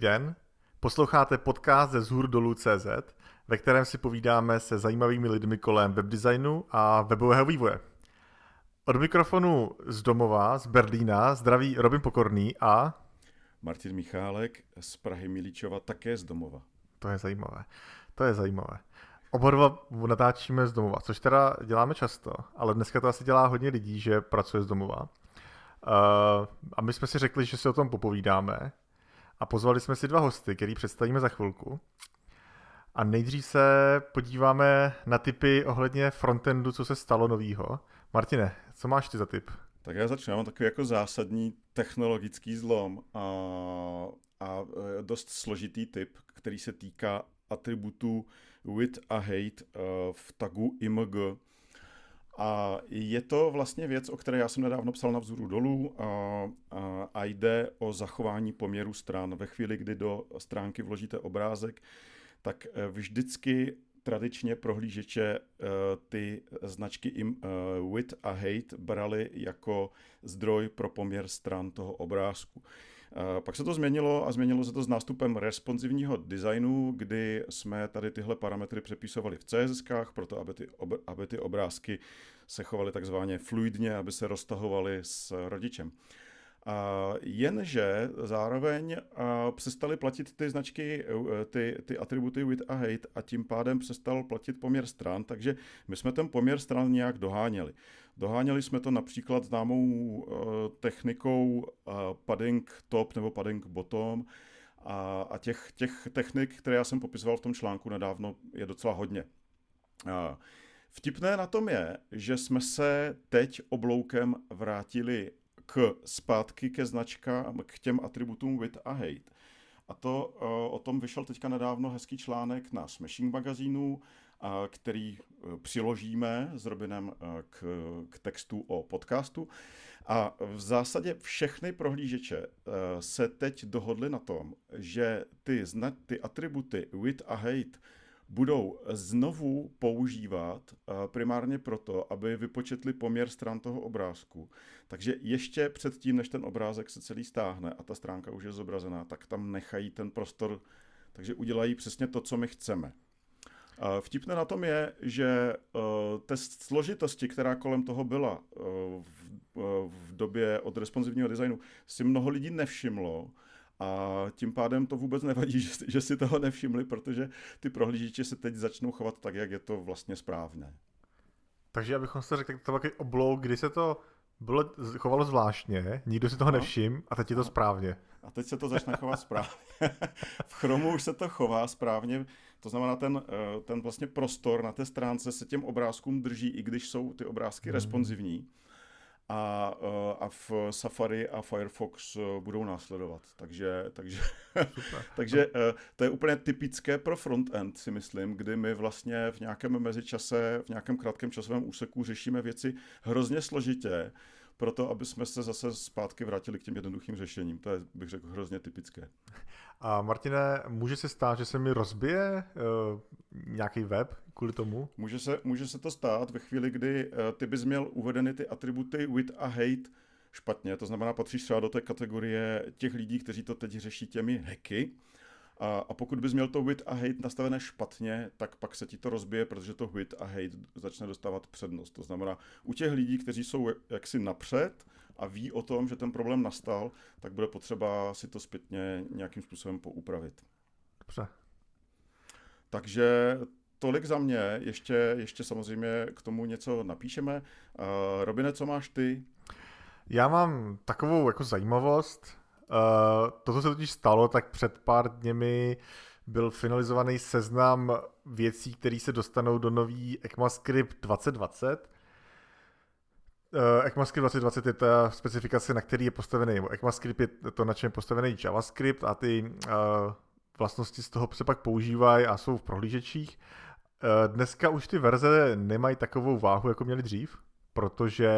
Den, posloucháte podcast ze zhůr dolů CZ, ve kterém si povídáme se zajímavými lidmi kolem webdesignu a webového vývoje. Od mikrofonu z domova, z Berlína, zdraví Robin Pokorný a... Martin Michálek z Prahy Milíčova, také z domova. To je zajímavé, to je zajímavé. Oba dva natáčíme z domova, což teda děláme často, ale dneska to asi dělá hodně lidí, že pracuje z domova. Uh, a my jsme si řekli, že si o tom popovídáme a pozvali jsme si dva hosty, který představíme za chvilku. A nejdřív se podíváme na typy ohledně frontendu, co se stalo novýho. Martine, co máš ty za typ? Tak já začnu. Já mám takový jako zásadní technologický zlom a, a e, dost složitý typ, který se týká atributů with a hate v tagu img. A je to vlastně věc, o které já jsem nedávno psal na vzoru dolů a, a, a jde o zachování poměru stran. Ve chvíli, kdy do stránky vložíte obrázek, tak e, vždycky tradičně prohlížeče ty značky with a hate brali jako zdroj pro poměr stran toho obrázku. Pak se to změnilo a změnilo se to s nástupem responsivního designu, kdy jsme tady tyhle parametry přepisovali v CSS, proto aby ty, ob, aby ty obrázky se chovaly takzvaně fluidně, aby se roztahovaly s rodičem. A jenže zároveň přestali platit ty značky, e, ty, ty atributy with a hate a tím pádem přestal platit poměr stran, takže my jsme ten poměr stran nějak doháněli. Doháněli jsme to například známou uh, technikou uh, padding top nebo padding bottom a, a těch, těch technik, které já jsem popisoval v tom článku nedávno, je docela hodně. Vtipné na tom je, že jsme se teď obloukem vrátili k zpátky ke značkám, k těm atributům with a hate. A to o tom vyšel teďka nedávno hezký článek na Smashing magazínu, který e, přiložíme s Robinem e, k, k textu o podcastu. A v zásadě všechny prohlížeče e, se teď dohodly na tom, že ty, ty atributy with a hate budou znovu používat primárně proto, aby vypočetli poměr stran toho obrázku. Takže ještě předtím, než ten obrázek se celý stáhne a ta stránka už je zobrazená, tak tam nechají ten prostor, takže udělají přesně to, co my chceme. Vtipné na tom je, že test složitosti, která kolem toho byla v době od responsivního designu, si mnoho lidí nevšimlo, a tím pádem to vůbec nevadí, že, že si toho nevšimli, protože ty prohlížeče se teď začnou chovat tak, jak je to vlastně správné. Takže abychom se řekli, to takový oblouk, kdy se to bylo, chovalo zvláštně, nikdo si toho no. nevšim a teď je to správně. A teď se to začne chovat správně. v Chromu už se to chová správně, to znamená ten, eh, ten vlastně prostor na té stránce se těm obrázkům drží, i když jsou ty obrázky hmm. responsivní a, eh, a v Safari a Firefox eh, budou následovat. Takže, takže, takže eh, to je úplně typické pro frontend, si myslím, kdy my vlastně v nějakém mezičase, v nějakém krátkém časovém úseku řešíme věci hrozně složitě, proto aby jsme se zase zpátky vrátili k těm jednoduchým řešením. To je, bych řekl, hrozně typické. A Martine, může se stát, že se mi rozbije uh, nějaký web kvůli tomu? Může se, může se to stát ve chvíli, kdy uh, ty bys měl uvedeny ty atributy with a hate špatně. To znamená, patříš třeba do té kategorie těch lidí, kteří to teď řeší těmi hacky. A, a pokud bys měl to with a hate nastavené špatně, tak pak se ti to rozbije, protože to with a hate začne dostávat přednost. To znamená, u těch lidí, kteří jsou jaksi napřed a ví o tom, že ten problém nastal, tak bude potřeba si to zpětně nějakým způsobem poupravit. Dobře. Takže tolik za mě, ještě, ještě samozřejmě k tomu něco napíšeme. Uh, Robine, co máš ty? Já mám takovou jako zajímavost. Uh, to, co se totiž stalo, tak před pár dněmi byl finalizovaný seznam věcí, které se dostanou do nový ECMAScript 2020. Uh, ECMAScript 2020 je ta specifikace, na který je postavený, ECMAScript je to, na čem je postavený JavaScript a ty uh, vlastnosti z toho se pak používají a jsou v prohlížečích. Dneska už ty verze nemají takovou váhu, jako měly dřív, protože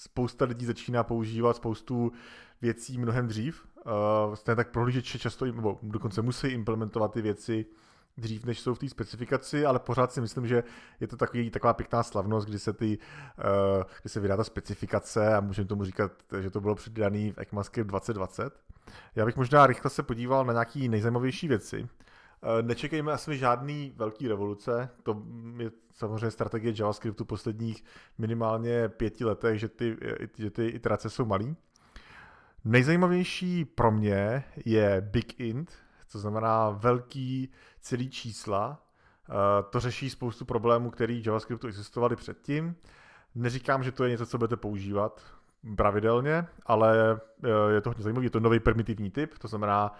spousta lidí začíná používat spoustu věcí mnohem dřív. Uh, stejně tak prohlížeče často, nebo dokonce musí implementovat ty věci dřív, než jsou v té specifikaci, ale pořád si myslím, že je to takový, taková pěkná slavnost, kdy se, ty, uh, kdy se vydá ta specifikace a můžeme tomu říkat, že to bylo předaný v ECMAScript 2020. Já bych možná rychle se podíval na nějaké nejzajímavější věci. Uh, nečekejme asi žádný velký revoluce, to je samozřejmě strategie JavaScriptu posledních minimálně pěti letech, že ty, že ty iterace jsou malý. Nejzajímavější pro mě je Big Int, to znamená velký celý čísla. Eh, to řeší spoustu problémů, které v JavaScriptu existovaly předtím. Neříkám, že to je něco, co budete používat pravidelně, ale eh, je to hodně zajímavé. Je to nový primitivní typ, to znamená,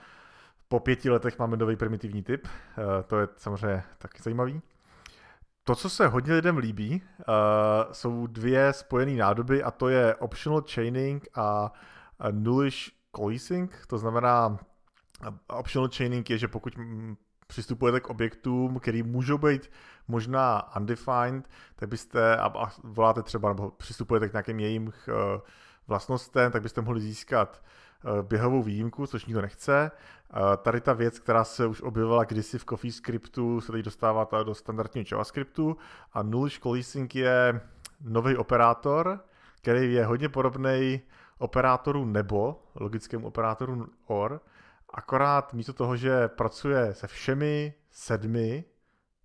po pěti letech máme nový primitivní typ. Eh, to je samozřejmě taky zajímavý. To, co se hodně lidem líbí, jsou dvě spojené nádoby a to je optional chaining a nullish coalescing, to znamená optional chaining je, že pokud přistupujete k objektům, který můžou být možná undefined, tak byste, a, voláte třeba, nebo přistupujete k nějakým jejím vlastnostem, tak byste mohli získat běhovou výjimku, což nikdo nechce. Uh, tady ta věc, která se už objevila kdysi v CoffeeScriptu, se teď dostává do standardního JavaScriptu a nullish coalescing je nový operátor, který je hodně podobný operátoru nebo, logickému operátoru OR, akorát místo toho, že pracuje se všemi sedmi,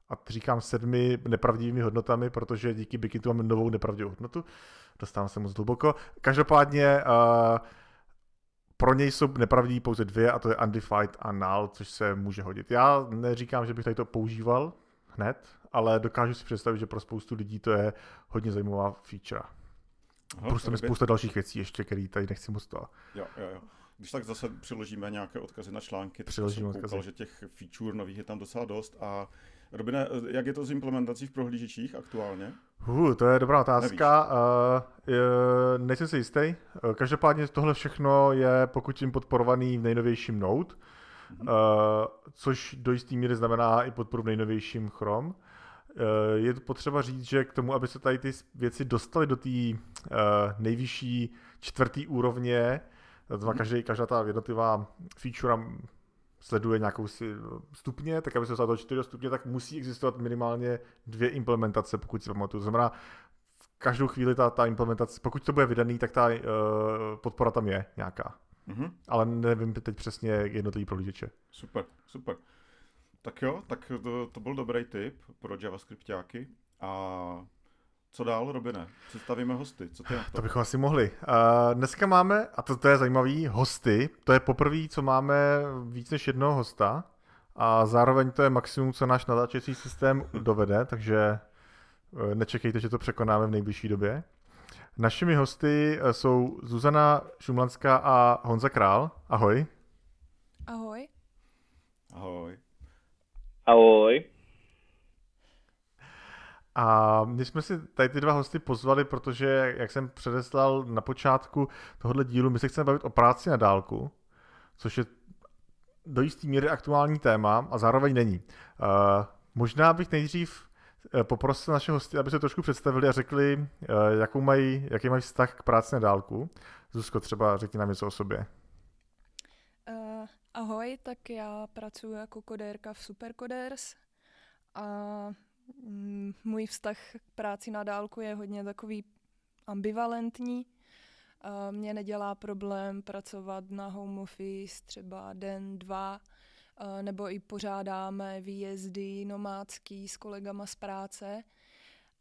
a říkám sedmi nepravdivými hodnotami, protože díky Bikitu máme novou nepravdivou hodnotu, dostávám se moc hluboko. Každopádně uh, pro něj jsou nepravdiví pouze dvě a to je undefined a null, což se může hodit. Já neříkám, že bych tady to používal hned, ale dokážu si představit, že pro spoustu lidí to je hodně zajímavá feature. Aha, prostě mi spousta dalších věcí ještě, které tady nechci moc to. Jo, jo, jo. Když tak zase přiložíme nějaké odkazy na články, Přiložíme tak koukal, že těch feature nových je tam docela dost. A Robine, jak je to s implementací v prohlížečích aktuálně? Uh, to je dobrá otázka. Uh, nejsem si jistý. Uh, každopádně tohle všechno je pokud jim podporovaný v nejnovějším Node, uh, což do jisté míry znamená i podporu v nejnovějším Chrome. Uh, je potřeba říct, že k tomu, aby se tady ty věci dostaly do té uh, nejvyšší čtvrtý úrovně, to každý, každá ta jednotlivá feature sleduje nějakou si stupně, tak aby se dostal do 4 stupně, tak musí existovat minimálně dvě implementace, pokud si pamatuju. To znamená, v každou chvíli ta, ta implementace, pokud to bude vydaný, tak ta uh, podpora tam je nějaká. Mm-hmm. Ale nevím teď přesně jednotlivý prohlížeče. Super, super. Tak jo, tak to, to byl dobrý tip pro JavaScriptáky. A co dál, Robine? Představíme hosty. Co ty na to? to bychom asi mohli. Uh, dneska máme, a to, to je zajímavý, hosty. To je poprvé, co máme víc než jednoho hosta. A zároveň to je maximum, co náš natáčecí systém dovede, takže uh, nečekejte, že to překonáme v nejbližší době. Našimi hosty uh, jsou Zuzana Šumlanská a Honza Král. Ahoj. Ahoj. Ahoj. Ahoj. A my jsme si tady ty dva hosty pozvali, protože, jak jsem předeslal na počátku tohohle dílu, my se chceme bavit o práci na dálku, což je do jisté míry aktuální téma a zároveň není. Uh, možná bych nejdřív eh, poprosil naše hosty, aby se trošku představili a řekli, uh, jakou mají, jaký mají vztah k práci na dálku. Zuzko, třeba řekni nám něco o sobě. Uh, ahoj, tak já pracuji jako kodérka v Supercoders a můj vztah k práci na dálku je hodně takový ambivalentní. Mně nedělá problém pracovat na home office třeba den, dva, nebo i pořádáme výjezdy nomádský s kolegama z práce,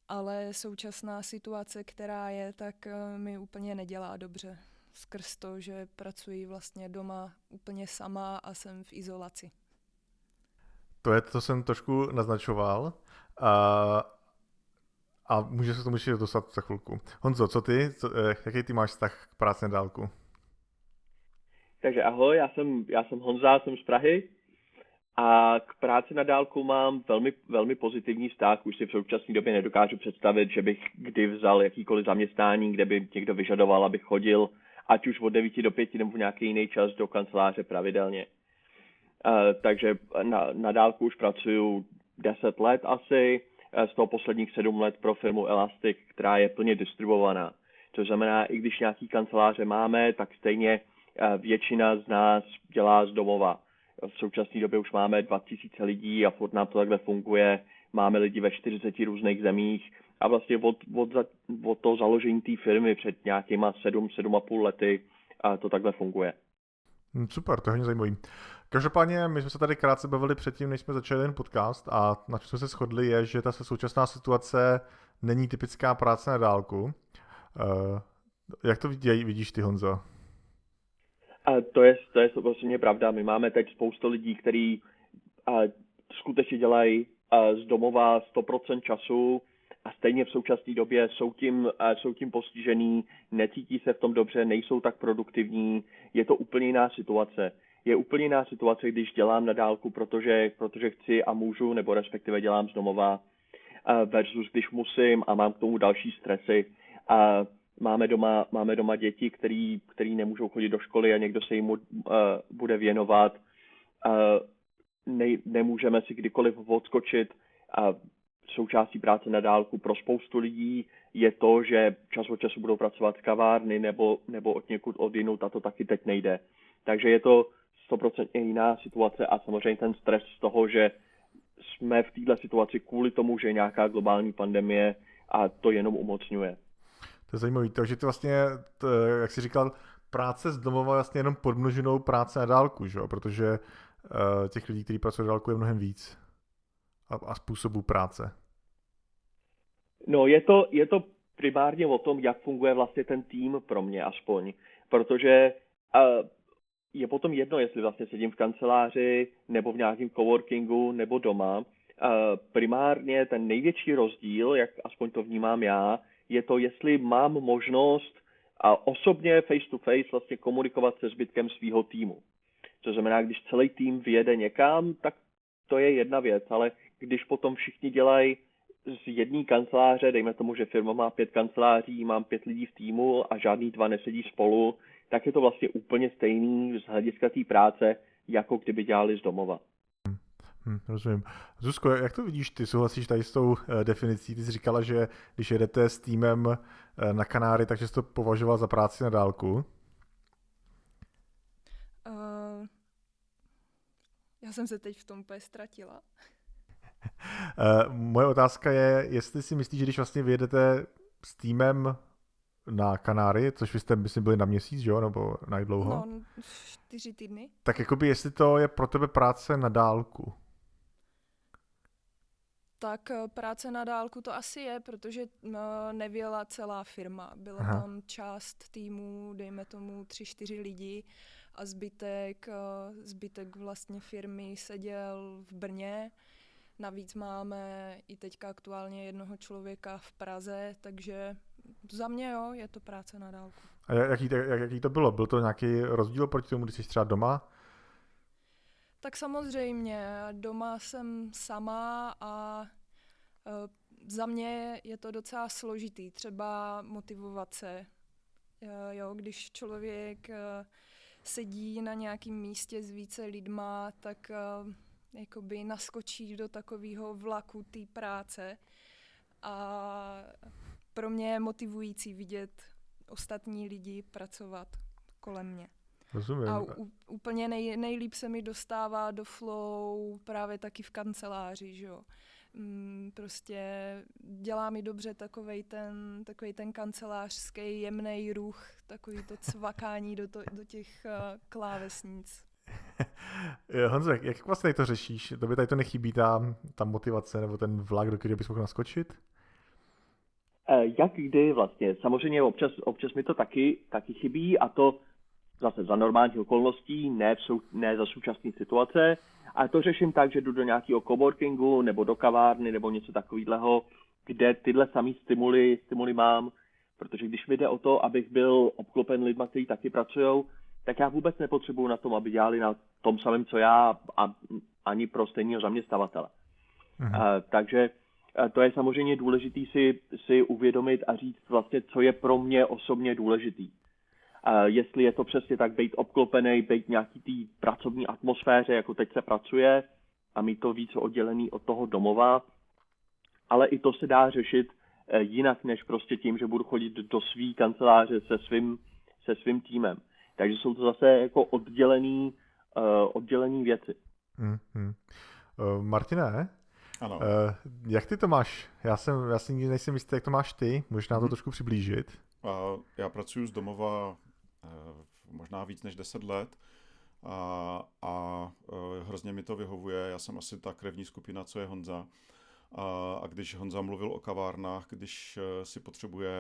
ale současná situace, která je, tak e, mi úplně nedělá dobře. Skrz to, že pracuji vlastně doma úplně sama a jsem v izolaci. To je to, jsem trošku naznačoval. A, může se tomu ještě dostat za chvilku. Honzo, co ty? Co, eh, jaký ty máš vztah k práci na dálku? Takže ahoj, já jsem, já jsem Honza, jsem z Prahy a k práci na dálku mám velmi, velmi pozitivní vztah. Už si v současné době nedokážu představit, že bych kdy vzal jakýkoliv zaměstnání, kde by někdo vyžadoval, abych chodil ať už od 9 do 5 nebo v nějaký jiný čas do kanceláře pravidelně. Uh, takže na, na dálku už pracuju 10 let asi, eh, z toho posledních 7 let pro firmu Elastic, která je plně distribuovaná. To znamená, i když nějaký kanceláře máme, tak stejně eh, většina z nás dělá z domova. v současné době už máme 2000 lidí a furt nám to takhle funguje. Máme lidi ve 40 různých zemích a vlastně od, od, od toho založení té firmy před nějakýma 7, 7,5 lety a to takhle funguje. Hm, super, to je hodně zajímavý. Každopádně my jsme se tady krátce bavili předtím, než jsme začali ten podcast a na čem jsme se shodli je, že ta současná situace není typická práce na dálku. Uh, jak to vidí, vidíš ty, Honzo? A to je, to je vlastně pravda. My máme teď spoustu lidí, kteří skutečně dělají z domova 100% času a stejně v současné době jsou tím, jsou tím postižený, necítí se v tom dobře, nejsou tak produktivní. Je to úplně jiná situace. Je úplně jiná situace, když dělám na dálku, protože, protože chci a můžu, nebo respektive dělám z domova, versus když musím a mám k tomu další stresy. A máme doma, máme doma děti, který, který nemůžou chodit do školy a někdo se jim uh, bude věnovat. Uh, ne, nemůžeme si kdykoliv odskočit a součástí práce na dálku pro spoustu lidí je to, že čas od času budou pracovat kavárny nebo, nebo od někud odinut a to taky teď nejde. Takže je to 100% jiná situace a samozřejmě ten stres z toho, že jsme v této situaci kvůli tomu, že je nějaká globální pandemie a to jenom umocňuje. To je zajímavé. Takže ty vlastně, to, jak jsi říkal, práce z domova vlastně jenom podmnoženou práce na dálku, že? protože uh, těch lidí, kteří pracují na dálku, je mnohem víc a, a způsobů práce. No, je to, je to primárně o tom, jak funguje vlastně ten tým pro mě aspoň, protože uh, je potom jedno, jestli vlastně sedím v kanceláři nebo v nějakém coworkingu nebo doma. Uh, primárně ten největší rozdíl, jak aspoň to vnímám já, je to, jestli mám možnost a osobně face to face vlastně komunikovat se zbytkem svého týmu. To znamená, když celý tým vyjede někam, tak to je jedna věc, ale když potom všichni dělají z jedné kanceláře, dejme tomu, že firma má pět kanceláří, mám pět lidí v týmu a žádný dva nesedí spolu, tak je to vlastně úplně stejný z hlediska té práce, jako kdyby dělali z domova. Hmm, rozumím. Zuzko, jak to vidíš ty? Souhlasíš tady s tou uh, definicí? Ty jsi říkala, že když jedete s týmem uh, na Kanáry, takže jsi to považoval za práci na dálku? Uh, já jsem se teď v tom úplně ztratila. uh, moje otázka je, jestli si myslíš, že když vlastně vyjedete s týmem na Kanáry, což vy jste, myslím, byli na měsíc, jo, nebo na jak dlouho? No, čtyři týdny. Tak jakoby, jestli to je pro tebe práce na dálku tak eh, práce na dálku to asi je, protože eh, nevěla celá firma. Byla Aha. tam část týmu, dejme tomu tři, čtyři lidi a zbytek, eh, zbytek vlastně firmy seděl v Brně. Navíc máme i teďka aktuálně jednoho člověka v Praze, takže za mě jo, je to práce na dálku. A jaký, jak, jaký to bylo? Byl to nějaký rozdíl proti tomu, když jsi třeba doma? Tak samozřejmě, doma jsem sama a uh, za mě je to docela složitý, třeba motivovat se. Uh, jo, když člověk uh, sedí na nějakém místě s více lidma, tak jakoby naskočí do takového vlaku té práce a pro mě je motivující vidět ostatní lidi pracovat kolem mě. Rozumím. A u, úplně nej, nejlíp se mi dostává do flow právě taky v kanceláři, že jo. Mm, prostě dělá mi dobře takovej ten, takovej ten kancelářský jemný ruch, takový to cvakání do, to, do těch uh, klávesnic. Honzo, jak vlastně to řešíš? To by tady to nechybí ta, ta motivace nebo ten vlak, do kterého bys mohl naskočit? Eh, jak kdy vlastně? Samozřejmě občas, občas mi to taky, taky chybí a to zase za normálních okolností, ne, v sou, ne za současné situace. A to řeším tak, že jdu do nějakého coworkingu nebo do kavárny nebo něco takového, kde tyhle samý stimuly, stimuly mám, protože když mi jde o to, abych byl obklopen lidma, kteří taky pracují, tak já vůbec nepotřebuju na tom, aby dělali na tom samém, co já, a ani pro stejného zaměstnavatele. Mhm. A, takže to je samozřejmě důležité si, si uvědomit a říct vlastně, co je pro mě osobně důležitý jestli je to přesně tak být obklopený, být nějaký té pracovní atmosféře, jako teď se pracuje a mít to více oddělený od toho domova. Ale i to se dá řešit eh, jinak, než prostě tím, že budu chodit do své kanceláře se svým, se svým týmem. Takže jsou to zase jako oddělený, oddělení věci. Mm-hmm. Uh, Martine, ano. Uh, jak ty to máš? Já jsem, já si nikdy nejsem jistý, jak to máš ty. Možná to mm-hmm. trošku přiblížit. Uh, já pracuji z domova uh, možná víc než 10 let a, a uh, hrozně mi to vyhovuje. Já jsem asi ta krevní skupina, co je Honza. A, a když Honza mluvil o kavárnách, když si potřebuje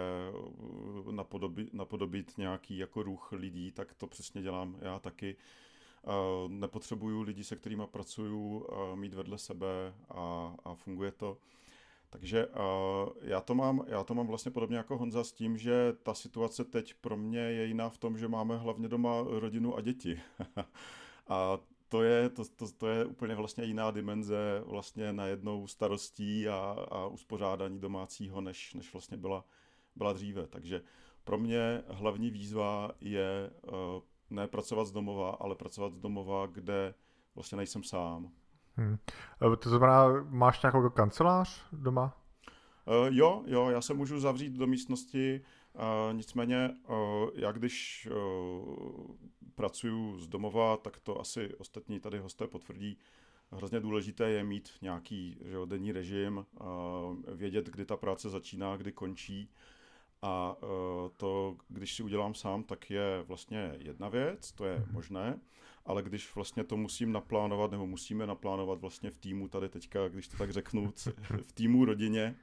napodobit, napodobit nějaký jako ruch lidí, tak to přesně dělám já taky. Uh, nepotřebuju lidi, se kterými pracuju, mít vedle sebe a, a funguje to. Takže já, to mám, já to mám vlastně podobně jako Honza s tím, že ta situace teď pro mě je jiná v tom, že máme hlavně doma rodinu a děti. a to je, to, to, to je úplně vlastně jiná dimenze vlastně najednou starostí a, a uspořádání domácího, než, než vlastně byla, byla dříve. Takže pro mě hlavní výzva je uh, ne pracovat z domova, ale pracovat z domova, kde vlastně nejsem sám. Hmm. To znamená, máš nějakou kancelář doma? Uh, jo, jo, já se můžu zavřít do místnosti, uh, nicméně uh, já když uh, pracuji z domova, tak to asi ostatní tady hosté potvrdí. Hrozně důležité je mít nějaký že jo, denní režim, uh, vědět, kdy ta práce začíná, kdy končí. A uh, to, když si udělám sám, tak je vlastně jedna věc, to je mhm. možné ale když vlastně to musím naplánovat, nebo musíme naplánovat vlastně v týmu tady teďka, když to tak řeknu, v týmu rodině,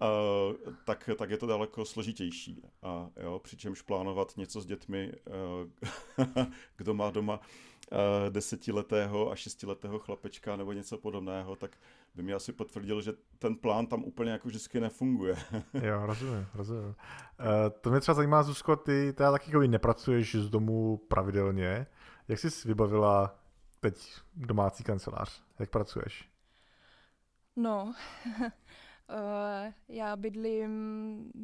Uh, tak, tak je to daleko složitější. A jo, přičemž plánovat něco s dětmi, uh, kdo má doma uh, desetiletého a šestiletého chlapečka nebo něco podobného, tak by mi asi potvrdil, že ten plán tam úplně jako vždycky nefunguje. jo, rozumím, rozumím. Uh, to mě třeba zajímá, Zuzko, ty teda taky jako nepracuješ z domu pravidelně, jak jsi vybavila teď domácí kancelář? Jak pracuješ? No, eh, já bydlím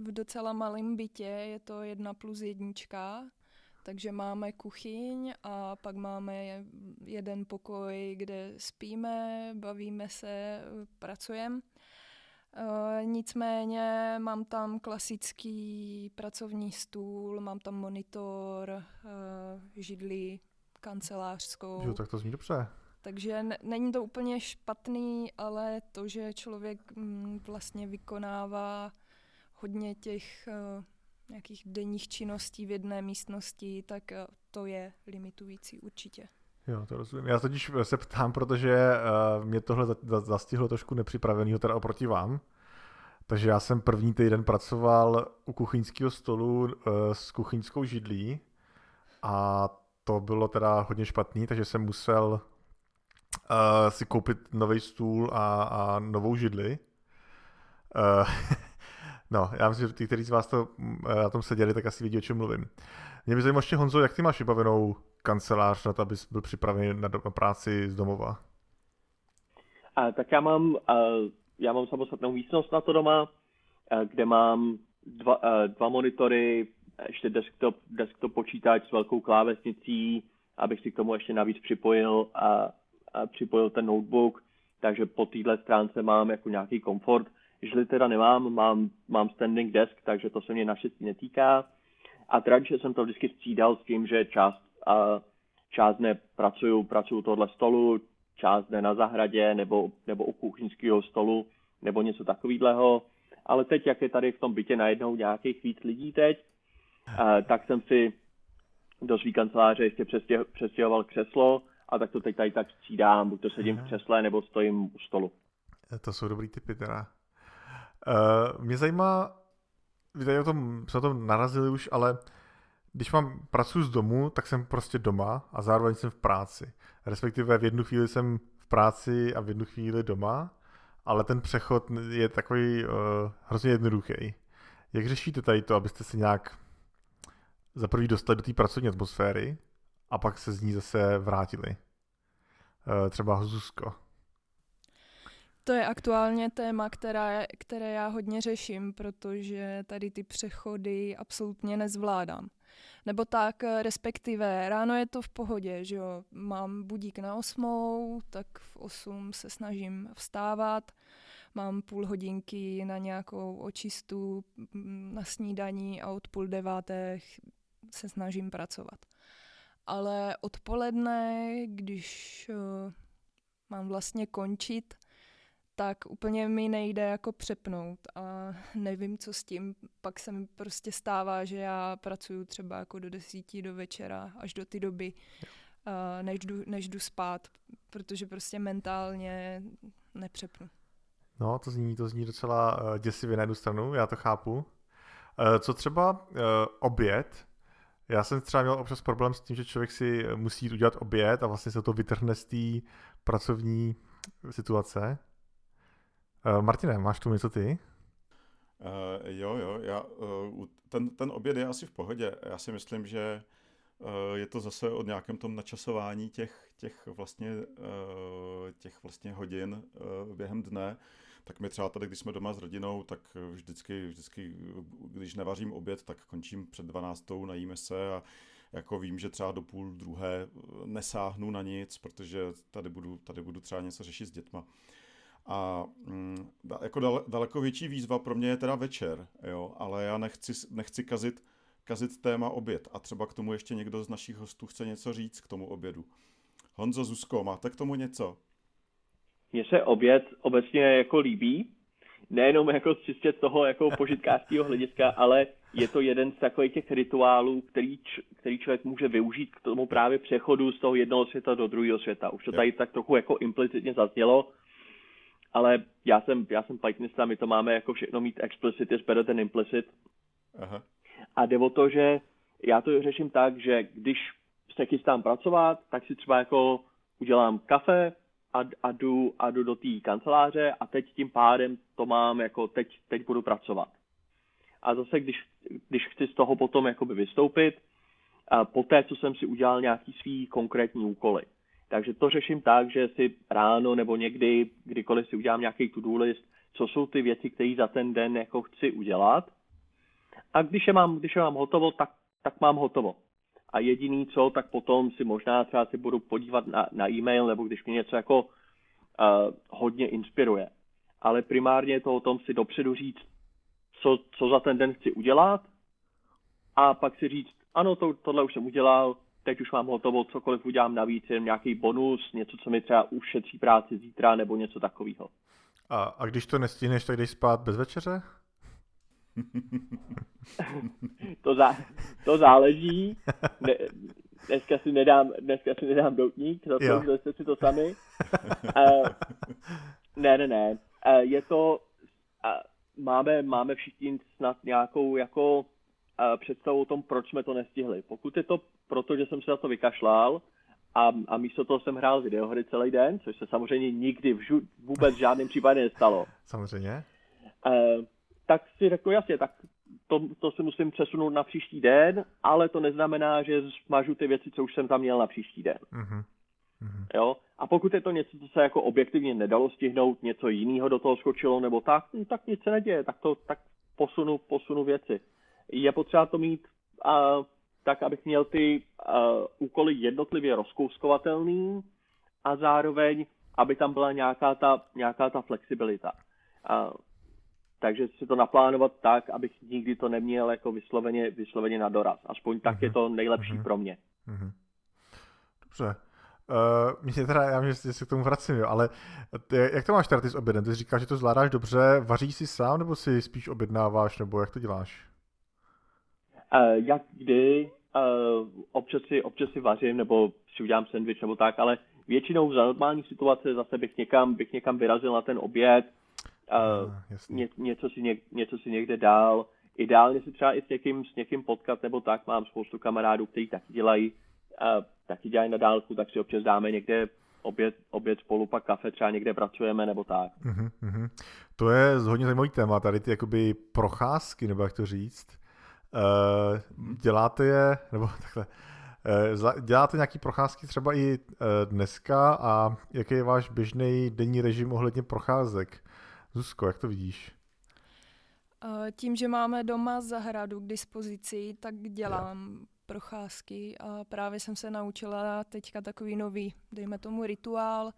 v docela malém bytě, je to jedna plus jednička, takže máme kuchyň a pak máme jeden pokoj, kde spíme, bavíme se, pracujeme. Uh, nicméně mám tam klasický pracovní stůl, mám tam monitor, uh, židli, kancelářskou. Jo, tak to zní dobře. Takže n- není to úplně špatný, ale to, že člověk m, mm, vlastně vykonává hodně těch uh, nějakých denních činností v jedné místnosti, tak uh, to je limitující určitě. Jo, to rozumím. Já totiž se ptám, protože uh, mě tohle za- zastihlo trošku nepřipraveného, teda oproti vám. Takže já jsem první týden pracoval u kuchyňského stolu s kuchyňskou židlí a to bylo teda hodně špatný, takže jsem musel si koupit nový stůl a, a novou židli. No, já myslím, že ty, kteří z vás to uh, na tom seděli, tak asi vidí, o čem mluvím. Mě by zajímalo ještě, Honzo, jak ty máš vybavenou kancelář na to, abys byl připravený na, do, na práci z domova? A, tak já mám, a, já mám samostatnou místnost na to doma, a, kde mám dva, a, dva monitory, ještě desktop, desktop počítač s velkou klávesnicí, abych si k tomu ještě navíc připojil a, a připojil ten notebook, takže po téhle stránce mám jako nějaký komfort. Žili teda nemám, mám, mám standing desk, takže to se mě naštěstí netýká. A tradičně jsem to vždycky střídal s tím, že část, a, část dne pracuju, pracuju tohle stolu, část dne na zahradě nebo, nebo u kuchyňského stolu nebo něco takového. Ale teď, jak je tady v tom bytě najednou nějakých víc lidí teď, tak jsem si do svý kanceláře ještě přestěhoval křeslo a tak to teď tady tak střídám, buď to sedím v křesle nebo stojím u stolu. To jsou dobrý typy teda. Uh, mě zajímá, vy tady o tom, jsme o tom narazili už, ale když mám pracuji z domu, tak jsem prostě doma a zároveň jsem v práci. Respektive v jednu chvíli jsem v práci a v jednu chvíli doma, ale ten přechod je takový uh, hrozně jednoduchý. Jak řešíte tady to, abyste si nějak za prvý dostat do té pracovní atmosféry a pak se z ní zase vrátili. E, třeba Zuzko. To je aktuálně téma, která, které já hodně řeším, protože tady ty přechody absolutně nezvládám. Nebo tak, respektive ráno je to v pohodě, že jo, mám budík na osmou, tak v osm se snažím vstávat, mám půl hodinky na nějakou očistu na snídaní a od půl deváté se snažím pracovat. ale odpoledne, když uh, mám vlastně končit, tak úplně mi nejde jako přepnout a nevím, co s tím. Pak se mi prostě stává, že já pracuju třeba jako do desíti do večera, až do ty doby, uh, než, jdu, než jdu spát, protože prostě mentálně nepřepnu. No, to zní, to zní docela uh, děsivě na jednu stranu, já to chápu. Uh, co třeba uh, oběd? Já jsem třeba měl občas problém s tím, že člověk si musí jít udělat oběd a vlastně se to vytrhne z té pracovní situace. Uh, Martine, máš tu něco ty? Uh, jo, jo, já, uh, ten, ten oběd je asi v pohodě. Já si myslím, že uh, je to zase o nějakém tom načasování těch, těch, vlastně, uh, těch vlastně hodin uh, během dne. Tak my třeba tady, když jsme doma s rodinou, tak vždycky, vždycky, když nevařím oběd, tak končím před 12. najíme se a jako vím, že třeba do půl druhé nesáhnu na nic, protože tady budu, tady budu třeba něco řešit s dětma. A mm, jako daleko větší výzva pro mě je teda večer, jo, ale já nechci, nechci kazit, kazit téma oběd a třeba k tomu ještě někdo z našich hostů chce něco říct k tomu obědu. Honzo, Zuzko, máte k tomu něco? Mně se oběd obecně jako líbí, nejenom jako čistě toho jako požitkářského hlediska, ale je to jeden z takových těch rituálů, který, č, který člověk může využít k tomu právě přechodu z toho jednoho světa do druhého světa. Už to tady tak trochu jako implicitně zaznělo, ale já jsem, já jsem Pythonista, my to máme jako všechno mít explicit is better than implicit. Aha. A jde o to, že já to řeším tak, že když se chystám pracovat, tak si třeba jako udělám kafe a, a, jdu, a jdu do té kanceláře a teď tím pádem to mám jako teď, teď budu pracovat. A zase, když, když chci z toho potom jakoby vystoupit, a poté, co jsem si udělal nějaký svý konkrétní úkoly. Takže to řeším tak, že si ráno nebo někdy, kdykoliv si udělám nějaký to-do list, co jsou ty věci, které za ten den jako chci udělat. A když je mám, když je mám hotovo, tak, tak mám hotovo. A jediný co, tak potom si možná třeba si budu podívat na, na e-mail, nebo když mě něco jako uh, hodně inspiruje. Ale primárně je to o tom si dopředu říct, co, co za ten den chci udělat a pak si říct, ano, to, tohle už jsem udělal, teď už mám hotovo, cokoliv udělám navíc, jen nějaký bonus, něco, co mi třeba ušetří práci zítra nebo něco takového. A, a když to nestihneš, tak jdeš spát bez večeře? to, zá, to záleží. Ne, dneska si nedám, dneska si nedám doutník, za to, jste si to sami. Uh, ne, ne, ne. Uh, je to, uh, máme, máme všichni snad nějakou jako představu o tom, proč jsme to nestihli. Pokud je to proto, že jsem se na to vykašlal a, a místo toho jsem hrál videohry celý den, což se samozřejmě nikdy v žu, vůbec v žádném případě nestalo. Samozřejmě. Uh, tak si řekl, jasně, tak to, to si musím přesunout na příští den, ale to neznamená, že smažu ty věci, co už jsem tam měl na příští den. Uh-huh. Jo? A pokud je to něco, co se jako objektivně nedalo stihnout, něco jiného do toho skočilo nebo tak, hm, tak nic se neděje, tak to tak posunu, posunu věci je potřeba to mít uh, tak, abych měl ty uh, úkoly jednotlivě rozkouskovatelný a zároveň, aby tam byla nějaká ta, nějaká ta flexibilita. Uh, takže si to naplánovat tak, abych nikdy to neměl jako vysloveně, vysloveně na doraz. Aspoň tak uh-huh. je mhm. to nejlepší uh-huh. pro mě. Uh-huh. Dobře. Uh, mě teda, já mě se k tomu vracím, jo, ale ty, jak to máš tady s obědem? Ty říkáš, že to zvládáš dobře, vaříš si sám, nebo si spíš objednáváš, nebo jak to děláš? Uh, jak kdy, uh, občas, si, občas si vařím nebo si udělám sendvič nebo tak, ale většinou za normální situace zase bych někam, bych někam vyrazil na ten oběd, uh, ně, něco, si něk, něco si někde dál. Ideálně si třeba i s někým, s někým potkat nebo tak. Mám spoustu kamarádů, kteří taky dělají, uh, taky dělají na dálku, tak si občas dáme někde oběd, oběd spolu, pak kafe, třeba někde pracujeme nebo tak. Uh-huh, To je hodně zajímavý téma, tady ty jakoby procházky, nebo jak to říct. Uh, děláte je, nebo takhle, uh, děláte nějaký procházky třeba i uh, dneska a jaký je váš běžný denní režim ohledně procházek? Zuzko, jak to vidíš? Tím, že máme doma zahradu k dispozici, tak dělám ja. procházky a právě jsem se naučila teďka takový nový, dejme tomu rituál,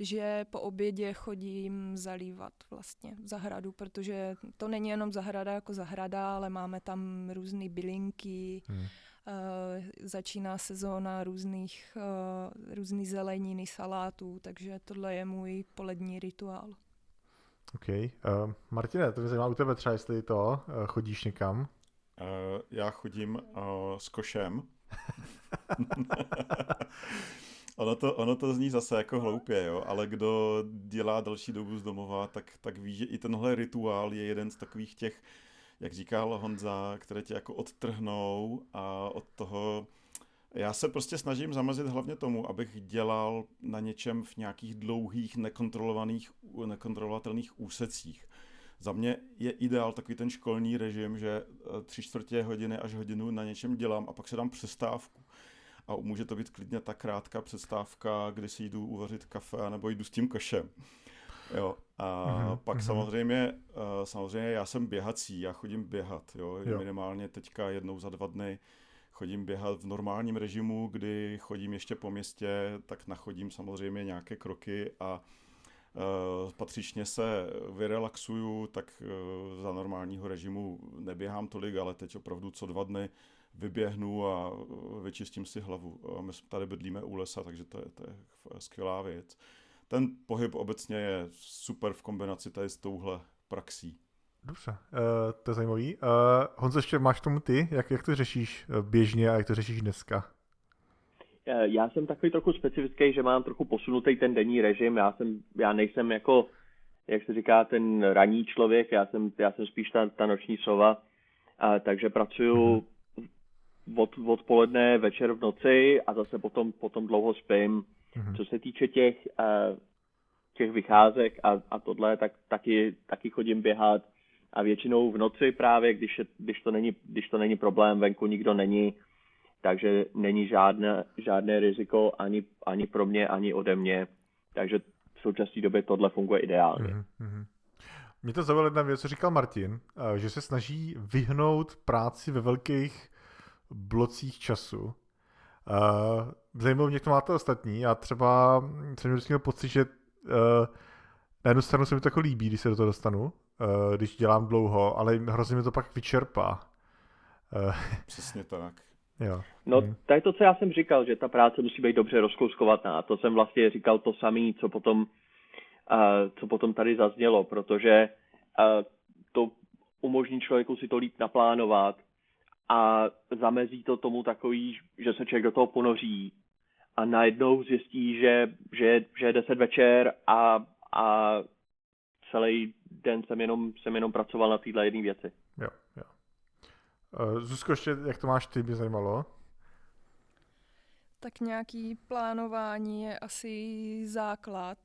že po obědě chodím zalívat vlastně zahradu, protože to není jenom zahrada jako zahrada, ale máme tam různé bylinky, hmm. Uh, začíná sezóna různých, uh, různý zeleniny, salátů, takže tohle je můj polední rituál. OK. Uh, Martine, to mě zajímá u tebe třeba, jestli to uh, chodíš někam? Uh, já chodím uh, s košem. ono, to, ono to zní zase jako hloupě, jo, ale kdo dělá další dobu z domova, tak, tak ví, že i tenhle rituál je jeden z takových těch, jak říkal Honza, které tě jako odtrhnou a od toho já se prostě snažím zamezit hlavně tomu, abych dělal na něčem v nějakých dlouhých, nekontrolovaných, nekontrolovatelných úsecích. Za mě je ideál takový ten školní režim, že eh, tři čtvrtě hodiny až hodinu na něčem dělám a pak se dám přestávku. A může to být klidně ta krátká přestávka, kdy si jdu uvařit kafe nebo jdu s tím košem. Jo. A mm-hmm. pak mm-hmm. samozřejmě, uh, samozřejmě já jsem běhací, já chodím běhat, jo, jo. minimálně teďka jednou za dva dny chodím běhat v normálním režimu, kdy chodím ještě po městě, tak nachodím samozřejmě nějaké kroky a uh, patřičně se vyrelaxuju, tak uh, za normálního režimu neběhám tolik, ale teď opravdu co dva dny vyběhnu a vyčistím si hlavu. A my tady bydlíme u lesa, takže to je, to je skvělá věc. Ten pohyb obecně je super v kombinaci tady s touhle praxí. Dobře, uh, to je zajímavý. Uh, Honzo, ještě máš tomu ty? Jak, jak to řešíš eh, běžně a jak to řešíš dneska? Já jsem takový trochu specifický, že mám trochu posunutý ten denní režim. Já, jsem, já nejsem jako, jak se říká, ten ranní člověk, já jsem, já jsem spíš ta, ta noční sova, a, takže pracuju mm-hmm. Od, odpoledne, večer v noci a zase potom, potom dlouho spím. Mm-hmm. Co se týče těch, těch vycházek a, a tohle, tak taky, taky chodím běhat a většinou v noci právě, když, je, když, to, není, když to není problém, venku nikdo není, takže není žádné, žádné riziko ani, ani pro mě, ani ode mě. Takže v současné době tohle funguje ideálně. Mm-hmm. Mě to zaujalo jedna věc, co říkal Martin, eh, že se snaží vyhnout práci ve velkých blocích času. Eh, zajímalo mě, jak to máte ostatní. Já třeba jsem měl pocit, že uh, na jednu stranu se mi to jako líbí, když se do toho dostanu, uh, když dělám dlouho, ale hrozně mi to pak vyčerpá. Uh, Přesně tak. Jo. No, hmm. to je to, co já jsem říkal, že ta práce musí být dobře rozkouskovaná. To jsem vlastně říkal to samé, co potom, uh, co potom tady zaznělo, protože uh, to umožní člověku si to líp naplánovat a zamezí to tomu takový, že se člověk do toho ponoří a najednou zjistí, že, že, že je 10 večer a, a celý den jsem jenom, jsem jenom pracoval na téhle jedné věci. Jo, jo. Uh, Zuzko, ještě jak to máš ty, by zajímalo? Tak nějaký plánování je asi základ,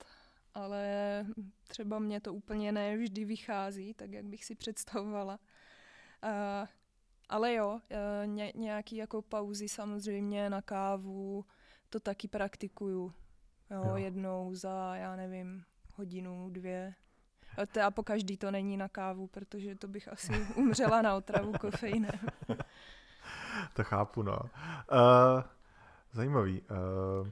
ale třeba mě to úplně ne vždy vychází, tak jak bych si představovala. Uh, ale jo, uh, ně, nějaký jako pauzy samozřejmě na kávu, to taky praktikuju. Jo, jo. jednou za, já nevím, hodinu, dvě. A po každý to není na kávu, protože to bych asi umřela na otravu kofeinem. to chápu, no. Uh, zajímavý. Uh,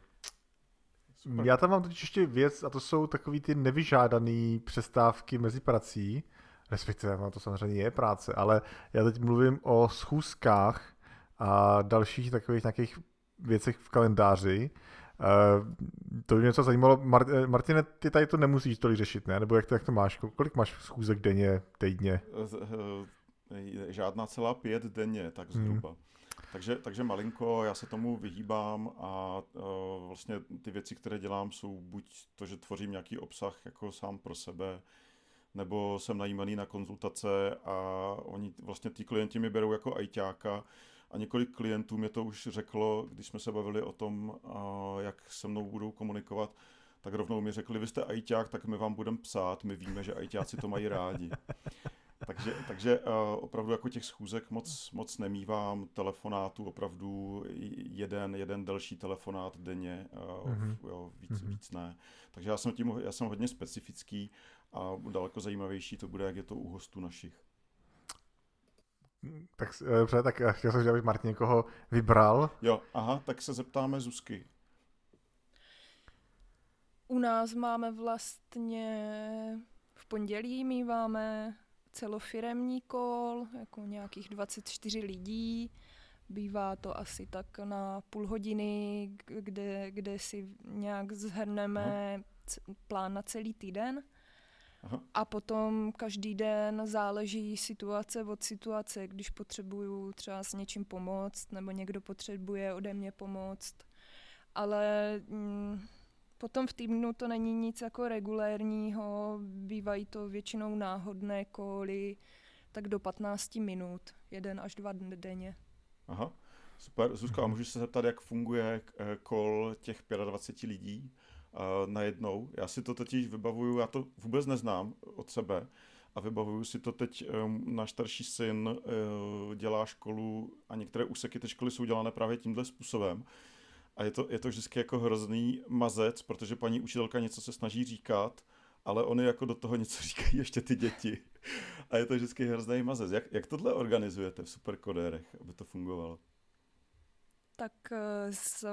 já tam mám totiž ještě věc, a to jsou takový ty nevyžádané přestávky mezi prací, respektive no, to samozřejmě je práce, ale já teď mluvím o schůzkách a dalších takových nějakých věcech v kalendáři, Uh, to by mě co zajímalo. Mart- Martine, ty tady to nemusíš tolik řešit, ne? Nebo jak to, jak to máš? Kolik máš schůzek denně, týdně? Eh, žádná celá pět denně, tak hmm. zhruba. Hmm. Takže, takže malinko, já se tomu vyhýbám a uh, vlastně ty věci, které dělám, jsou buď to, že tvořím nějaký obsah jako sám pro sebe, nebo jsem najímaný na konzultace a oni vlastně ty klienti mi berou jako ajťáka, a několik klientů mě to už řeklo, když jsme se bavili o tom, jak se mnou budou komunikovat, tak rovnou mi řekli, vy jste ajťák, tak my vám budeme psát, my víme, že ajťáci to mají rádi. takže, takže opravdu jako těch schůzek moc, moc nemývám, telefonátů opravdu jeden, jeden delší telefonát denně, mm-hmm. jo, víc, mm-hmm. víc ne. Takže já jsem, tím, já jsem hodně specifický a daleko zajímavější to bude, jak je to u hostů našich. Tak eh, dobře, tak eh, chtěl jsem, aby Martin někoho vybral. Jo, aha, tak se zeptáme Zuzky. U nás máme vlastně v pondělí míváme celofiremní kol, jako nějakých 24 lidí. Bývá to asi tak na půl hodiny, kde, kde si nějak zhrneme plán na celý týden. Aha. A potom každý den záleží situace od situace, když potřebuju třeba s něčím pomoct, nebo někdo potřebuje ode mě pomoct. Ale mm, potom v týdnu to není nic jako regulérního, bývají to většinou náhodné koly, tak do 15 minut, jeden až dva dny denně. Aha, super. Zuzka, a můžu se zeptat, jak funguje eh, kol těch 25 lidí? Najednou. Já si to totiž vybavuju, já to vůbec neznám od sebe a vybavuju si to teď, um, náš starší syn uh, dělá školu a některé úseky té školy jsou dělané právě tímhle způsobem. A je to, je to vždycky jako hrozný mazec, protože paní učitelka něco se snaží říkat, ale oni jako do toho něco říkají ještě ty děti. A je to vždycky hrozný mazec. Jak, jak tohle organizujete v superkodérech, aby to fungovalo? Tak z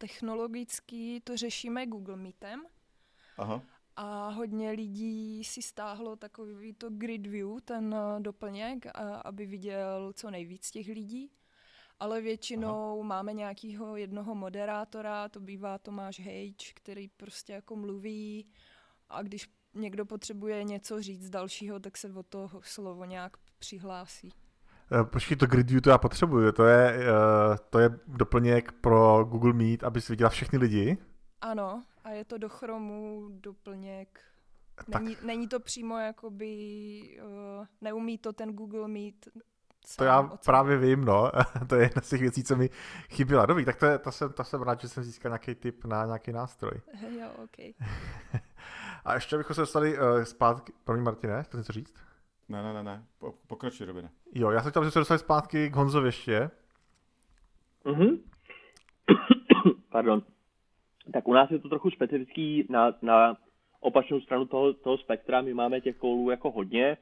technologický to řešíme Google Meetem. Aha. A hodně lidí si stáhlo takový to grid view, ten eh, doplněk, aby viděl co nejvíc těch lidí. Ale většinou Aha. máme nějakého jednoho moderátora, to bývá Tomáš Hejč, který prostě jako mluví a když někdo potřebuje něco říct dalšího, tak se o to slovo nějak přihlásí. Eh, počkej, to grid view to já potřebuju. To je, uh, to je doplněk pro Google Meet, abys viděla všechny lidi? Ano, a je to do Chromu doplněk. Není, není to přímo jakoby, uh, neumí to ten Google Meet to já právě vím, no. to je jedna z těch věcí, co mi chyběla. Dobrý, tak to, je, to, jsem, to jsem rád, že jsem získal nějaký tip na nějaký nástroj. jo, OK. A ještě bychom se dostali uh, zpátky. Pro mě, Martine, chceš něco říct? Ne, ne, ne, ne. pokračuj, Robine. Jo, já jsem chtěl, že se dostali zpátky k Honzovi ještě. Mhm. Pardon. Tak u nás je to trochu specifický na, na opačnou stranu toho, toho spektra. My máme těch kolů jako hodně,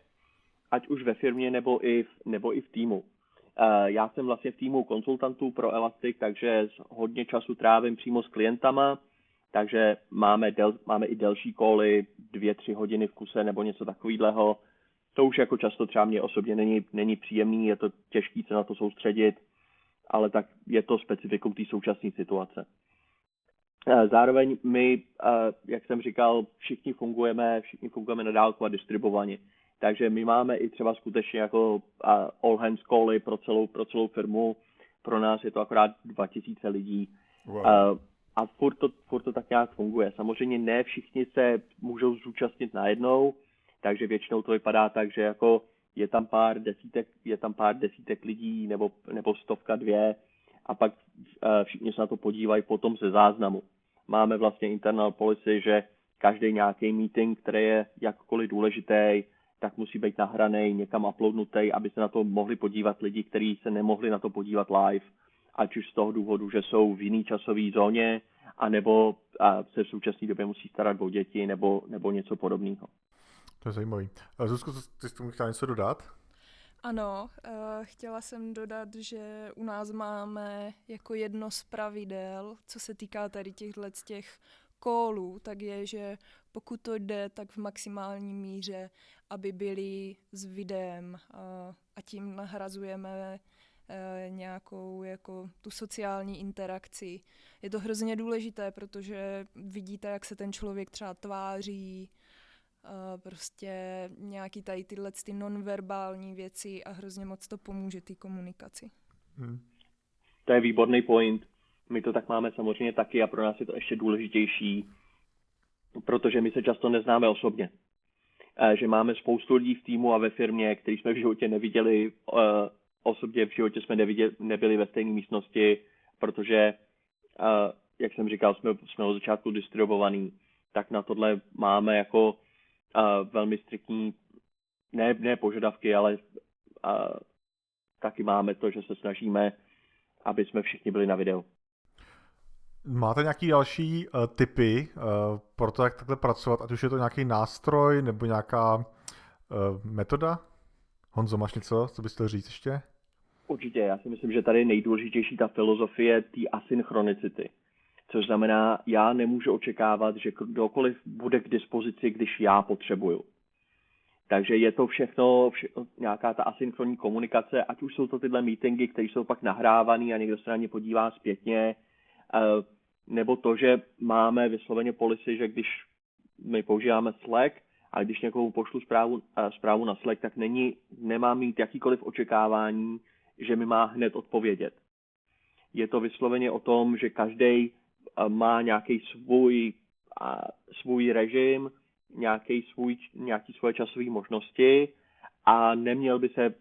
ať už ve firmě nebo i v, nebo i v týmu. Uh, já jsem vlastně v týmu konsultantů pro Elastic, takže hodně času trávím přímo s klientama, takže máme, del, máme i delší koly, dvě, tři hodiny v kuse nebo něco takového to už jako často třeba mě osobně není, není příjemný, je to těžké se na to soustředit, ale tak je to specifikum té současné situace. Eh, zároveň my, eh, jak jsem říkal, všichni fungujeme, všichni fungujeme na dálku a distribuovaně. Takže my máme i třeba skutečně jako eh, all hands cally pro celou, pro celou firmu. Pro nás je to akorát 2000 lidí. Wow. A furt to, furt to tak nějak funguje. Samozřejmě ne všichni se můžou zúčastnit najednou, takže většinou to vypadá tak, že jako je tam pár desítek, je tam pár desítek lidí nebo, nebo stovka dvě a pak uh, všichni se na to podívají potom ze záznamu. Máme vlastně internal policy, že každý nějaký meeting, který je jakkoliv důležitý, tak musí být nahraný, někam uploadnutý, aby se na to mohli podívat lidi, kteří se nemohli na to podívat live, ať už z toho důvodu, že jsou v jiný časové zóně, anebo a se v současné době musí starat o děti nebo, nebo něco podobného. To je zajímavý. Zuzko, ty jsi tomu chtěla něco dodat? Ano, uh, chtěla jsem dodat, že u nás máme jako jedno z pravidel, co se týká tady těchto těch kólů, tak je, že pokud to jde, tak v maximální míře, aby byli s videem uh, a tím nahrazujeme nějakou jako tu sociální interakci. Je to hrozně důležité, protože vidíte, jak se ten člověk třeba tváří, prostě nějaký tady tyhle ty nonverbální věci a hrozně moc to pomůže té komunikaci. Hmm. To je výborný point. My to tak máme samozřejmě taky a pro nás je to ještě důležitější, protože my se často neznáme osobně. Že máme spoustu lidí v týmu a ve firmě, který jsme v životě neviděli, osobně v životě jsme neviděli, nebyli ve stejné místnosti, protože, jak jsem říkal, jsme, jsme od začátku distribuovaný, tak na tohle máme jako velmi striktní, ne, ne požadavky, ale a, taky máme to, že se snažíme, aby jsme všichni byli na videu. Máte nějaký další uh, tipy uh, pro to, jak takhle pracovat, ať už je to nějaký nástroj nebo nějaká uh, metoda? Honzo, máš něco, co bys chtěl říct ještě? Určitě, já si myslím, že tady je nejdůležitější ta filozofie té asynchronicity což znamená, já nemůžu očekávat, že kdokoliv bude k dispozici, když já potřebuju. Takže je to všechno, všechno nějaká ta asynchronní komunikace, ať už jsou to tyhle meetingy, které jsou pak nahrávané a někdo se na ně podívá zpětně, eh, nebo to, že máme vysloveně policy, že když my používáme Slack, a když někomu pošlu zprávu, eh, zprávu na Slack, tak není, nemá mít jakýkoliv očekávání, že mi má hned odpovědět. Je to vysloveně o tom, že každý má nějaký svůj, svůj režim, nějaký svůj, nějaký svoje časové možnosti a neměl by se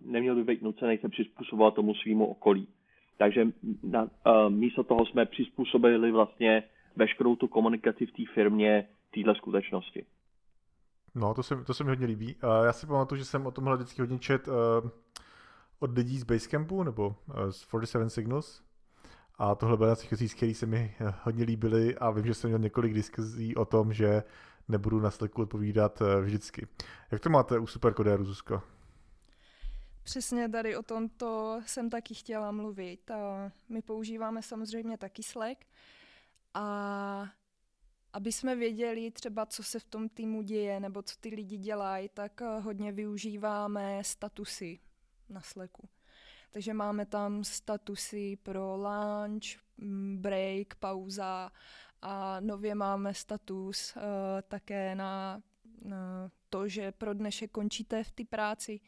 neměl by být nucený se přizpůsobovat tomu svýmu okolí. Takže na, místo toho jsme přizpůsobili vlastně veškerou tu komunikaci v té firmě téhle skutečnosti. No, to se, to se mi hodně líbí. Já si pamatuju, že jsem o tomhle vždycky hodně čet od lidí z Basecampu nebo z 47 Signals, a tohle byl z těch který se mi hodně líbily a vím, že jsem měl několik diskuzí o tom, že nebudu na Slacku odpovídat eh, vždycky. Jak to máte u Superkodéru, Zuzko? Přesně tady o tomto jsem taky chtěla mluvit. A my používáme samozřejmě taky Slack a aby jsme věděli třeba, co se v tom týmu děje nebo co ty lidi dělají, tak eh, hodně využíváme statusy na Slacku. Takže máme tam statusy pro lunch, mm, break, pauza a nově máme status uh, také na, na to, že pro dnešek končíte v té práci,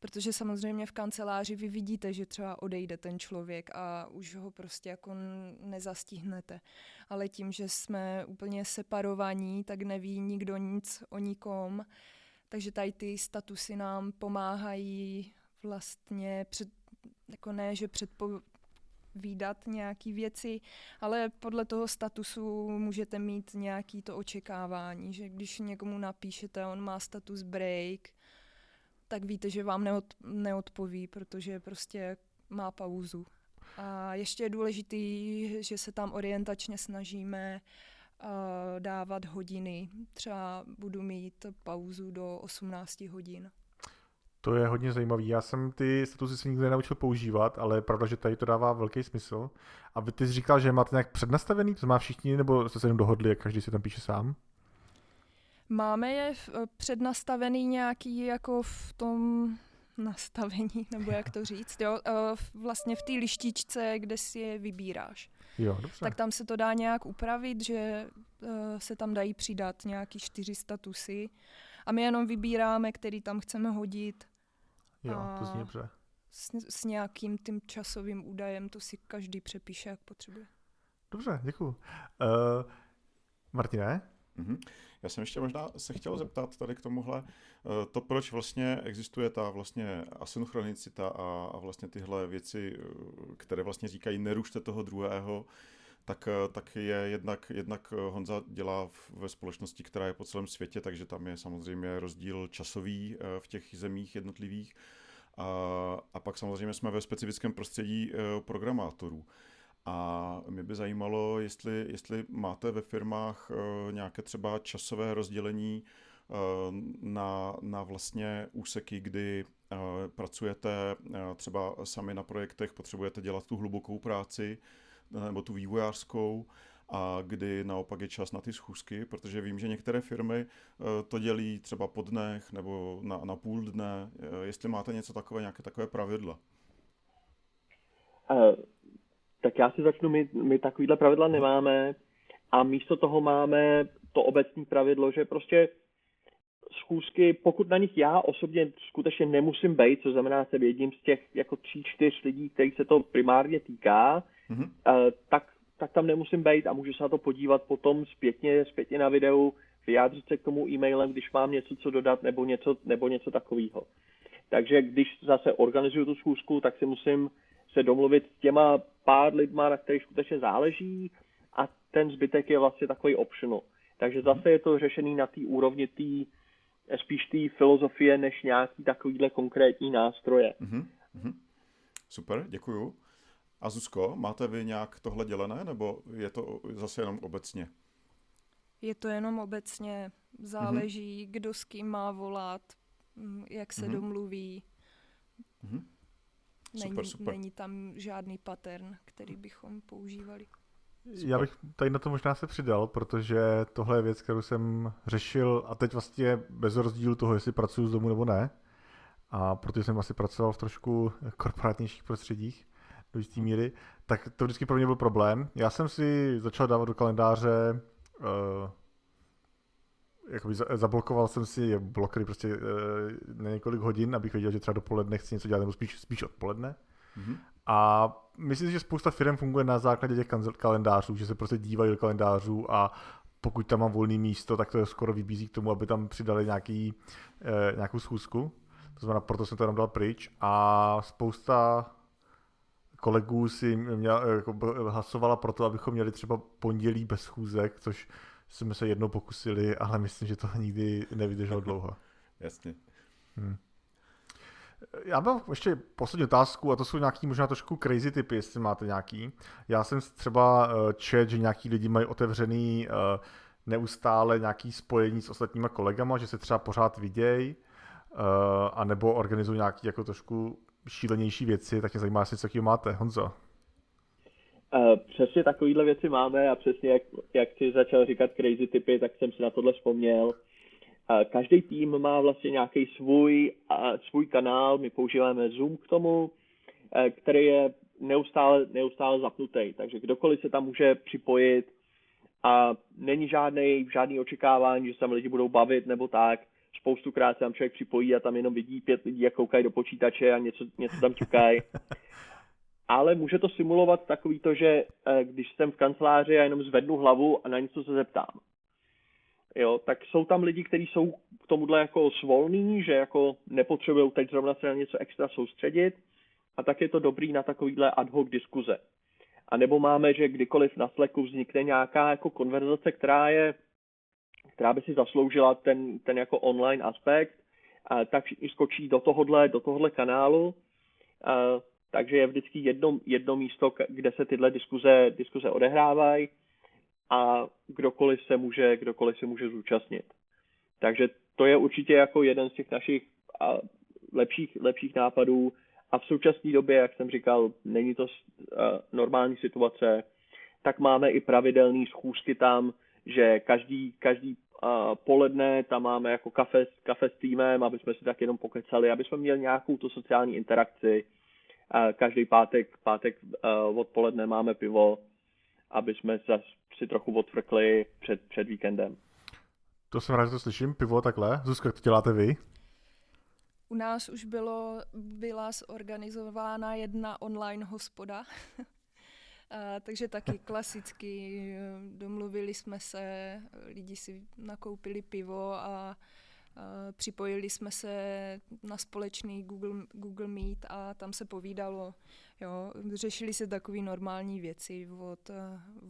protože samozřejmě v kanceláři vy vidíte, že třeba odejde ten člověk a už ho prostě jako nezastihnete. Ale tím, že jsme úplně separovaní, tak neví nikdo nic o nikom, takže tady ty statusy nám pomáhají vlastně před, jako ne, že předpovídat nějaký věci, ale podle toho statusu můžete mít nějaký to očekávání, že když někomu napíšete, on má status break, tak víte, že vám neod, neodpoví, protože prostě má pauzu. A ještě je důležitý, že se tam orientačně snažíme uh, dávat hodiny. Třeba budu mít pauzu do 18 hodin. To je hodně zajímavý. Já jsem ty statusy se nikdy nenaučil používat, ale je pravda, že tady to dává velký smysl. A vy ty jsi říkal, že máte nějak přednastavený, to má všichni, nebo jste se jenom dohodli, jak každý si tam píše sám? Máme je eh, přednastavený nějaký jako v tom nastavení, nebo jak to říct, jo, eh, vlastně v té lištičce, kde si je vybíráš. Jo, dobře. Tak tam se to dá nějak upravit, že eh, se tam dají přidat nějaký čtyři statusy a my jenom vybíráme, který tam chceme hodit Jo, to zní dobře. S, s nějakým tím časovým údajem to si každý přepíše, jak potřebuje. Dobře, děkuji. Uh, Martine? Mm-hmm. Já jsem ještě možná se chtěl zeptat tady k tomuhle, eh, to proč vlastně existuje ta vlastně asynchronicita a, a vlastně tyhle věci, eh, které vlastně říkají nerušte toho druhého, tak, tak je jednak, jednak Honza dělá ve společnosti, která je po celém světě, takže tam je samozřejmě rozdíl časový v těch zemích jednotlivých. A, a pak samozřejmě jsme ve specifickém prostředí eh, programátorů. A mě by zajímalo, jestli, jestli máte ve firmách eh, nějaké třeba časové rozdělení eh, na, na vlastně úseky, kdy pracujete třeba sami na projektech, potřebujete dělat tu hlubokou práci nebo tu vývojářskou a kdy naopak je čas na ty schůzky, protože vím, že některé firmy eh, to dělí třeba po dnech nebo na, na půl dne. Eh, jestli máte něco takové, nějaké takové pravidla? Tak já si začnu, my, my takovýhle pravidla nemáme a místo toho máme to obecní pravidlo, že prostě schůzky, pokud na nich já osobně skutečně nemusím být, co znamená, jsem jedním z těch jako tří, čtyř lidí, kterých se to primárně týká, mm-hmm. tak tak tam nemusím být a můžu se na to podívat potom zpětně, zpětně na videu, vyjádřit se k tomu e-mailem, když mám něco co dodat nebo něco, nebo něco takového. Takže když zase organizuju tu schůzku, tak si musím se domluvit s těma pár lidma, na kterých skutečně záleží a ten zbytek je vlastně takový optional. Takže zase je to řešený na té úrovni tý, spíš té filozofie, než nějaký takovýhle konkrétní nástroje. Mm-hmm. Super, děkuju. A Zuzko, máte vy nějak tohle dělené, nebo je to zase jenom obecně? Je to jenom obecně. Záleží, mm-hmm. kdo s kým má volat, mm, jak se mm-hmm. domluví. Mm-hmm. Není, super, super. není tam žádný pattern, který bychom používali. Já bych tady na to možná se přidal, protože tohle je věc, kterou jsem řešil a teď vlastně bez rozdílu toho, jestli pracuji z domu nebo ne. A protože jsem asi pracoval v trošku korporátnějších prostředích do jisté míry, tak to vždycky pro mě byl problém. Já jsem si začal dávat do kalendáře uh, jakoby zablokoval jsem si blokery prostě uh, na několik hodin, abych věděl, že třeba dopoledne chci něco dělat, nebo spíš, spíš odpoledne. Mm-hmm. A myslím si, že spousta firm funguje na základě těch kalendářů, že se prostě dívají do kalendářů a pokud tam mám volné místo, tak to skoro vybízí k tomu, aby tam přidali nějaký, eh, nějakou schůzku. To znamená, proto jsem to jenom dal pryč a spousta kolegů si měl, jako hlasovala pro to, abychom měli třeba pondělí bez schůzek, což jsme se jednou pokusili, ale myslím, že to nikdy nevydrželo dlouho. Jasně. Hmm. Já mám ještě poslední otázku a to jsou nějaký možná trošku crazy typy, jestli máte nějaký. Já jsem třeba uh, čet, že nějaký lidi mají otevřený uh, neustále nějaký spojení s ostatníma kolegama, že se třeba pořád vidějí, uh, anebo organizují nějaký jako trošku šílenější věci, tak mě zajímá, jestli co máte. Honzo? Přesně takovýhle věci máme a přesně jak, jak jsi začal říkat crazy typy, tak jsem si na tohle vzpomněl. Každý tým má vlastně nějaký svůj, svůj kanál, my používáme Zoom k tomu, který je neustále, neustále zapnutý, takže kdokoliv se tam může připojit a není žádný, žádný očekávání, že se tam lidi budou bavit nebo tak. Spoustukrát se tam člověk připojí a tam jenom vidí pět lidí, jak koukají do počítače a něco, něco tam ťukají. Ale může to simulovat takový to, že když jsem v kanceláři a jenom zvednu hlavu a na něco se zeptám jo, tak jsou tam lidi, kteří jsou k tomuhle jako svolní, že jako nepotřebují teď zrovna se na něco extra soustředit a tak je to dobrý na takovýhle ad hoc diskuze. A nebo máme, že kdykoliv na Slacku vznikne nějaká jako konverzace, která je, která by si zasloužila ten, ten jako online aspekt, a tak všichni skočí do tohohle, do tohohle kanálu. A, takže je vždycky jedno, jedno místo, kde se tyhle diskuze, diskuze odehrávají a kdokoliv se může, kdokoliv se může zúčastnit. Takže to je určitě jako jeden z těch našich lepších, lepších nápadů a v současné době, jak jsem říkal, není to normální situace, tak máme i pravidelné schůzky tam, že každý, každý poledne tam máme jako kafe, kafe s týmem, aby jsme si tak jenom pokecali, aby jsme měli nějakou tu sociální interakci. Každý pátek, pátek odpoledne máme pivo, aby jsme zase si trochu odfrkli před, před víkendem. To jsem rád, že to slyším. Pivo takhle. Zuzka, to děláte vy? U nás už bylo, byla zorganizována jedna online hospoda, a, takže taky klasicky domluvili jsme se, lidi si nakoupili pivo a připojili jsme se na společný Google, Google Meet a tam se povídalo. Jo, řešili se takové normální věci od,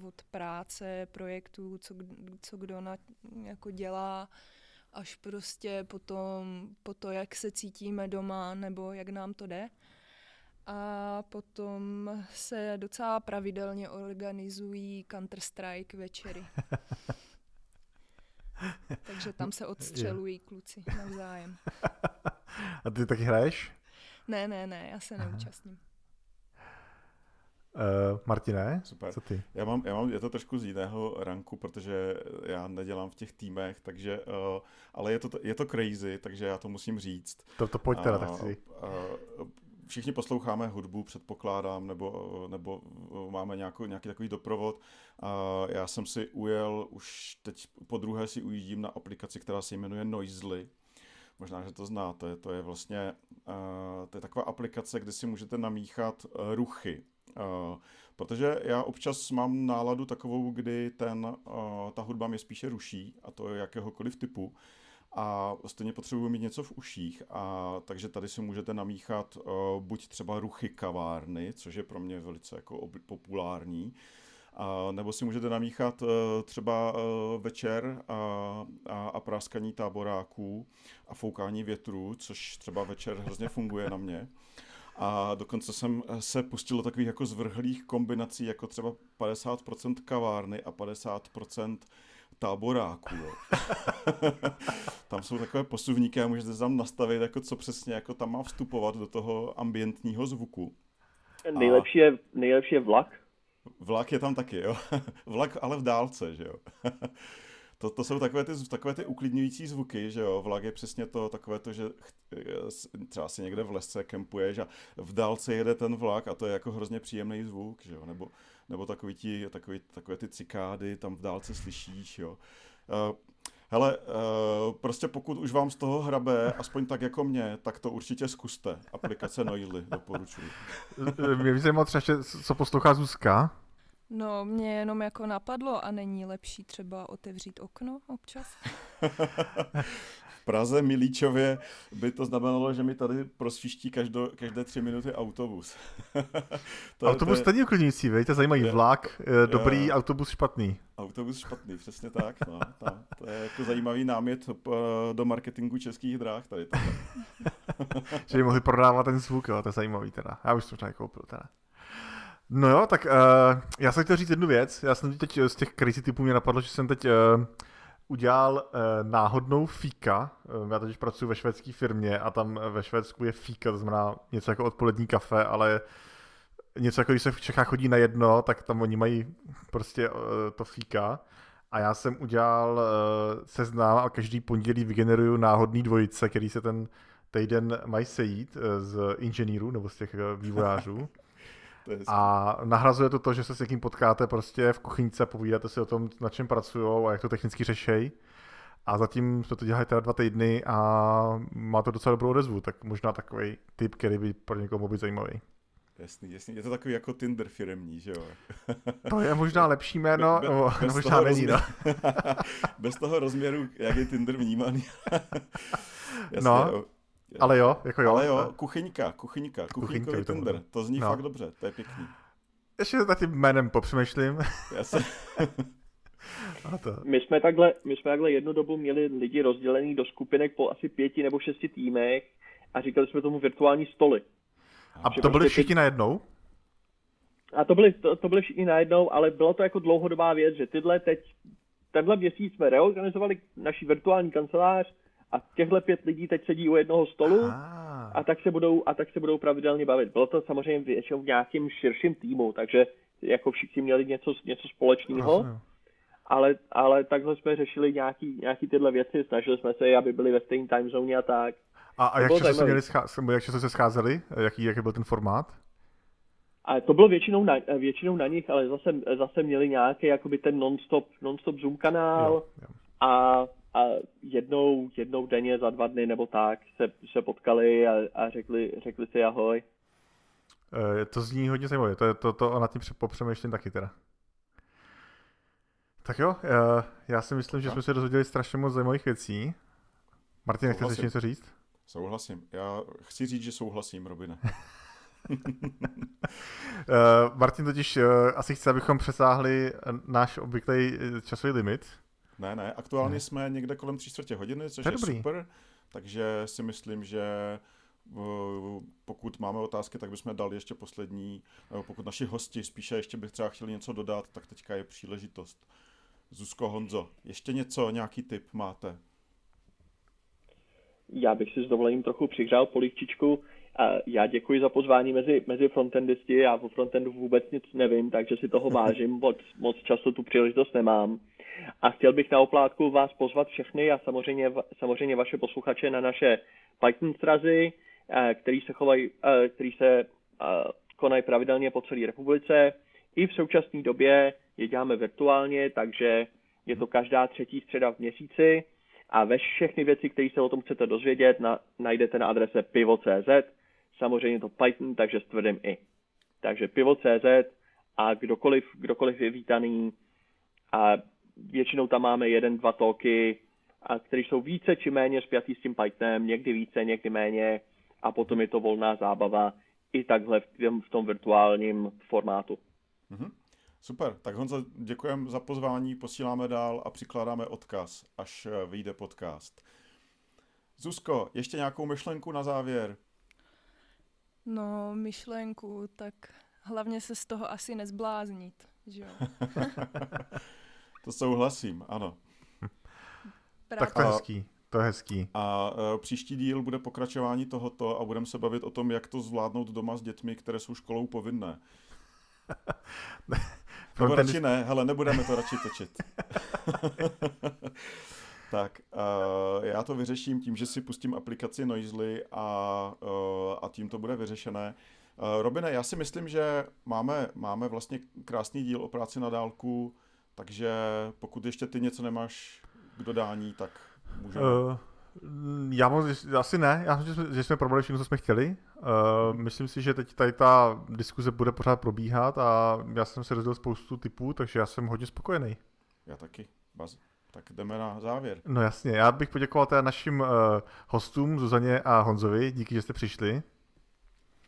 od práce, projektů, co, co kdo na, jako dělá, až prostě potom po to, jak se cítíme doma nebo jak nám to jde. A potom se docela pravidelně organizují Counter-Strike večery. Takže tam se odstřelují kluci navzájem. A ty taky hraješ? Ne, ne, ne, já se neúčastním. Uh, Martine, Super. co ty? Já mám, já mám, je to trošku z jiného ranku, protože já nedělám v těch týmech, takže, uh, ale je to, je to crazy, takže já to musím říct. To, to pojď teda, uh, tak si. Uh, všichni posloucháme hudbu, předpokládám, nebo, nebo máme nějakou, nějaký takový doprovod. Uh, já jsem si ujel, už teď po druhé si ujíždím na aplikaci, která se jmenuje Noisely. Možná, že to znáte. To je vlastně uh, to je taková aplikace, kde si můžete namíchat uh, ruchy Uh, protože já občas mám náladu takovou, kdy ten, uh, ta hudba mě spíše ruší, a to je jakéhokoliv typu, a stejně potřebuji mít něco v uších, a takže tady si můžete namíchat uh, buď třeba ruchy kavárny, což je pro mě velice jako populární, a, nebo si můžete namíchat uh, třeba uh, večer a, a, a práskaní táboráků a foukání větru, což třeba večer hrozně funguje na mě. A dokonce jsem se pustil do takových jako zvrhlých kombinací, jako třeba 50% kavárny a 50% táboráků. Jo. tam jsou takové posuvníky a můžete tam nastavit, jako co přesně jako tam má vstupovat do toho ambientního zvuku. Nejlepší, a... je, nejlepší je vlak. Vlak je tam taky, jo. Vlak ale v dálce, že jo. To, to jsou takové ty, takové ty uklidňující zvuky, že jo, vlak je přesně to, takové to, že třeba si někde v lesce kempuješ a v dálce jede ten vlak a to je jako hrozně příjemný zvuk, že jo, nebo, nebo takový ti, takový, takové ty cikády tam v dálce slyšíš, jo. Uh, Hele, uh, prostě pokud už vám z toho hrabe, aspoň tak jako mě, tak to určitě zkuste. Aplikace Noily, doporučuji. Mě by zajímalo třeba, co poslouchá Zuzka. No, mě jenom jako napadlo a není lepší třeba otevřít okno občas? v Praze, Milíčově by to znamenalo, že mi tady prosviští každo, každé tři minuty autobus. to, autobus to je... uklidňující, veď? To zajímavý je, vlak, je, dobrý, je, autobus špatný. Autobus špatný, přesně tak. No. To, to je jako zajímavý námět eh, do marketingu českých dráh tady. že by mohli prodávat ten zvuk, jo, to je zajímavý teda. Já už to možná koupil teda. No jo, tak uh, já jsem chtěl říct jednu věc. Já jsem teď z těch crazy typů mě napadlo, že jsem teď uh, udělal uh, náhodnou fíka. Uh, já teď pracuji ve švédské firmě a tam ve Švédsku je fíka, to znamená něco jako odpolední kafe, ale něco jako když se v Čechách chodí na jedno, tak tam oni mají prostě uh, to fíka. A já jsem udělal uh, seznam a každý pondělí vygeneruju náhodný dvojice, který se ten týden mají sejít uh, z inženýrů nebo z těch vývojářů. A nahrazuje to to, že se s někým potkáte prostě v kuchyňce, povídáte si o tom, na čem pracují a jak to technicky řešejí. A zatím jsme to dělali teda dva týdny a má to docela dobrou odezvu, tak možná takový typ, který by pro někoho mohl být zajímavý. Jasný, jasný. Je to takový jako Tinder firemní, že jo? To je možná lepší jméno, be, be, no, bez možná není, rozměru, no. bez toho rozměru, jak je Tinder vnímaný. Jasně, no, jo. Ale jo, jako jo. Ale jo, kuchyňka, kuchyňka, kuchyňkový to Tinder. To zní no. fakt dobře, to je pěkný. Ještě nad tím jménem popřemýšlím. se... to. My jsme, takhle, my jsme takhle jednu dobu měli lidi rozdělený do skupinek po asi pěti nebo šesti týmech a říkali jsme tomu virtuální stoly. A to byli prostě všichni teď... najednou? A to byli, to, to byli všichni najednou, ale bylo to jako dlouhodobá věc, že tyhle teď, tenhle měsíc jsme reorganizovali naší virtuální kancelář, a těchto pět lidí teď sedí u jednoho stolu a tak se budou, a tak se budou pravidelně bavit. Bylo to samozřejmě většinou v nějakým širším týmu, takže jako všichni měli něco, něco společného. Ale, ale takhle jsme řešili nějaký, nějaký tyhle věci, snažili jsme se, aby byli ve stejné time zóně a tak. A, a jak, často se měli schá- jak často se scházeli? Jaký, jaký byl ten formát? A to bylo většinou na, většinou na nich, ale zase, zase měli nějaký jakoby ten non-stop, non-stop Zoom kanál jo, jo. a a jednou, jednou denně za dva dny nebo tak se, se potkali a, a řekli, řekli si ahoj. E, to zní hodně zajímavé, to, to, to nad tím popřemýšlím taky teda. Tak jo, e, já si myslím, že jsme se dozvěděli strašně moc zajímavých věcí. Martin, nechceš ještě něco říct? Souhlasím. Já chci říct, že souhlasím, Robine. uh, Martin totiž asi chce, abychom přesáhli náš obvyklý časový limit. Ne, ne, aktuálně ne. jsme někde kolem tři čtvrtě hodiny, což je, je super, takže si myslím, že eh, pokud máme otázky, tak bychom dali ještě poslední, pokud naši hosti spíše ještě bych třeba chtěli něco dodat, tak teďka je příležitost. Zuzko, Honzo, ještě něco, nějaký tip máte? Já bych si s dovolením trochu přihřál polívčičku. Já děkuji za pozvání mezi, mezi frontendisty. Já o frontendu vůbec nic nevím, takže si toho vážím. Moc, moc často tu příležitost nemám. A chtěl bych na oplátku vás pozvat všechny a samozřejmě, samozřejmě vaše posluchače na naše Python strazy, eh, který se, chovají, eh, který se eh, konají pravidelně po celé republice. I v současné době je děláme virtuálně, takže je to každá třetí středa v měsíci a ve všechny věci, které se o tom chcete dozvědět, na, najdete na adrese pivo.cz, samozřejmě to Python, takže s tvrdým i. Takže pivo.cz a kdokoliv, kdokoliv je vítaný a většinou tam máme jeden, dva toky, a které jsou více či méně spjatý s tím Pythonem, někdy více, někdy méně a potom je to volná zábava i takhle v tom, v tom virtuálním formátu. Mm-hmm. Super, tak Honzo, děkujeme za pozvání, posíláme dál a přikládáme odkaz, až eh, vyjde podcast. Zuzko, ještě nějakou myšlenku na závěr? No, myšlenku, tak hlavně se z toho asi nezbláznit, že jo? To souhlasím, ano. Tak to je hezký. To je hezký. A uh, příští díl bude pokračování tohoto a budeme se bavit o tom, jak to zvládnout doma s dětmi, které jsou školou povinné. Nebo radši ne, hele, nebudeme to radši točit. tak, uh, já to vyřeším tím, že si pustím aplikaci Noisely a, uh, a tím to bude vyřešené. Uh, Robine, já si myslím, že máme, máme vlastně krásný díl o práci na dálku, takže pokud ještě ty něco nemáš k dodání, tak můžeme. Uh, já moc, asi ne, já myslím, že jsme, že jsme probrali všechno, co jsme chtěli. Uh, myslím si, že teď tady ta diskuze bude pořád probíhat a já jsem se rozdělil spoustu typů, takže já jsem hodně spokojený. Já taky, Baz. Tak jdeme na závěr. No jasně, já bych poděkoval teda našim uh, hostům, Zuzaně a Honzovi, díky, že jste přišli.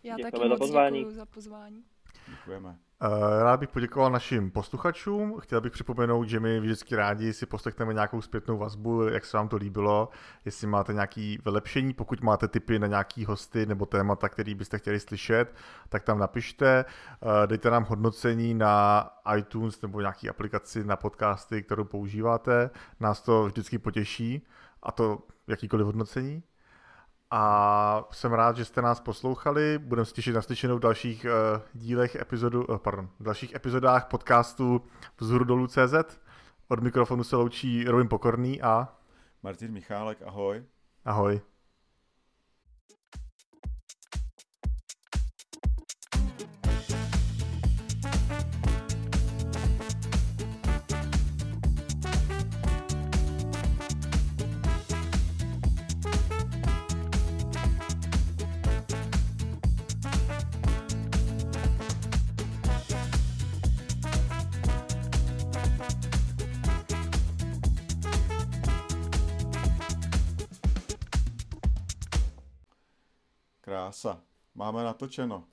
Já Děkujeme taky moc děkuji za pozvání. Děkujeme. Eh, rád bych poděkoval našim posluchačům. Chtěl bych připomenout, že my vždycky rádi si poslechneme nějakou zpětnou vazbu, jak se vám to líbilo, jestli máte nějaké vylepšení, pokud máte tipy na nějaký hosty nebo témata, který byste chtěli slyšet, tak tam napište, eh, dejte nám hodnocení na iTunes nebo nějaký aplikaci na podcasty, kterou používáte. Nás to vždycky potěší, a to jakýkoliv hodnocení. A jsem rád, že jste nás poslouchali. Budeme se těšit na slyšenou v dalších uh, dílech epizodu, uh, pardon, v dalších epizodách podcastu Vzhůru dolů CZ. Od mikrofonu se loučí Robin Pokorný a Martin Michálek, ahoj. Ahoj. Krása. Máme natočeno.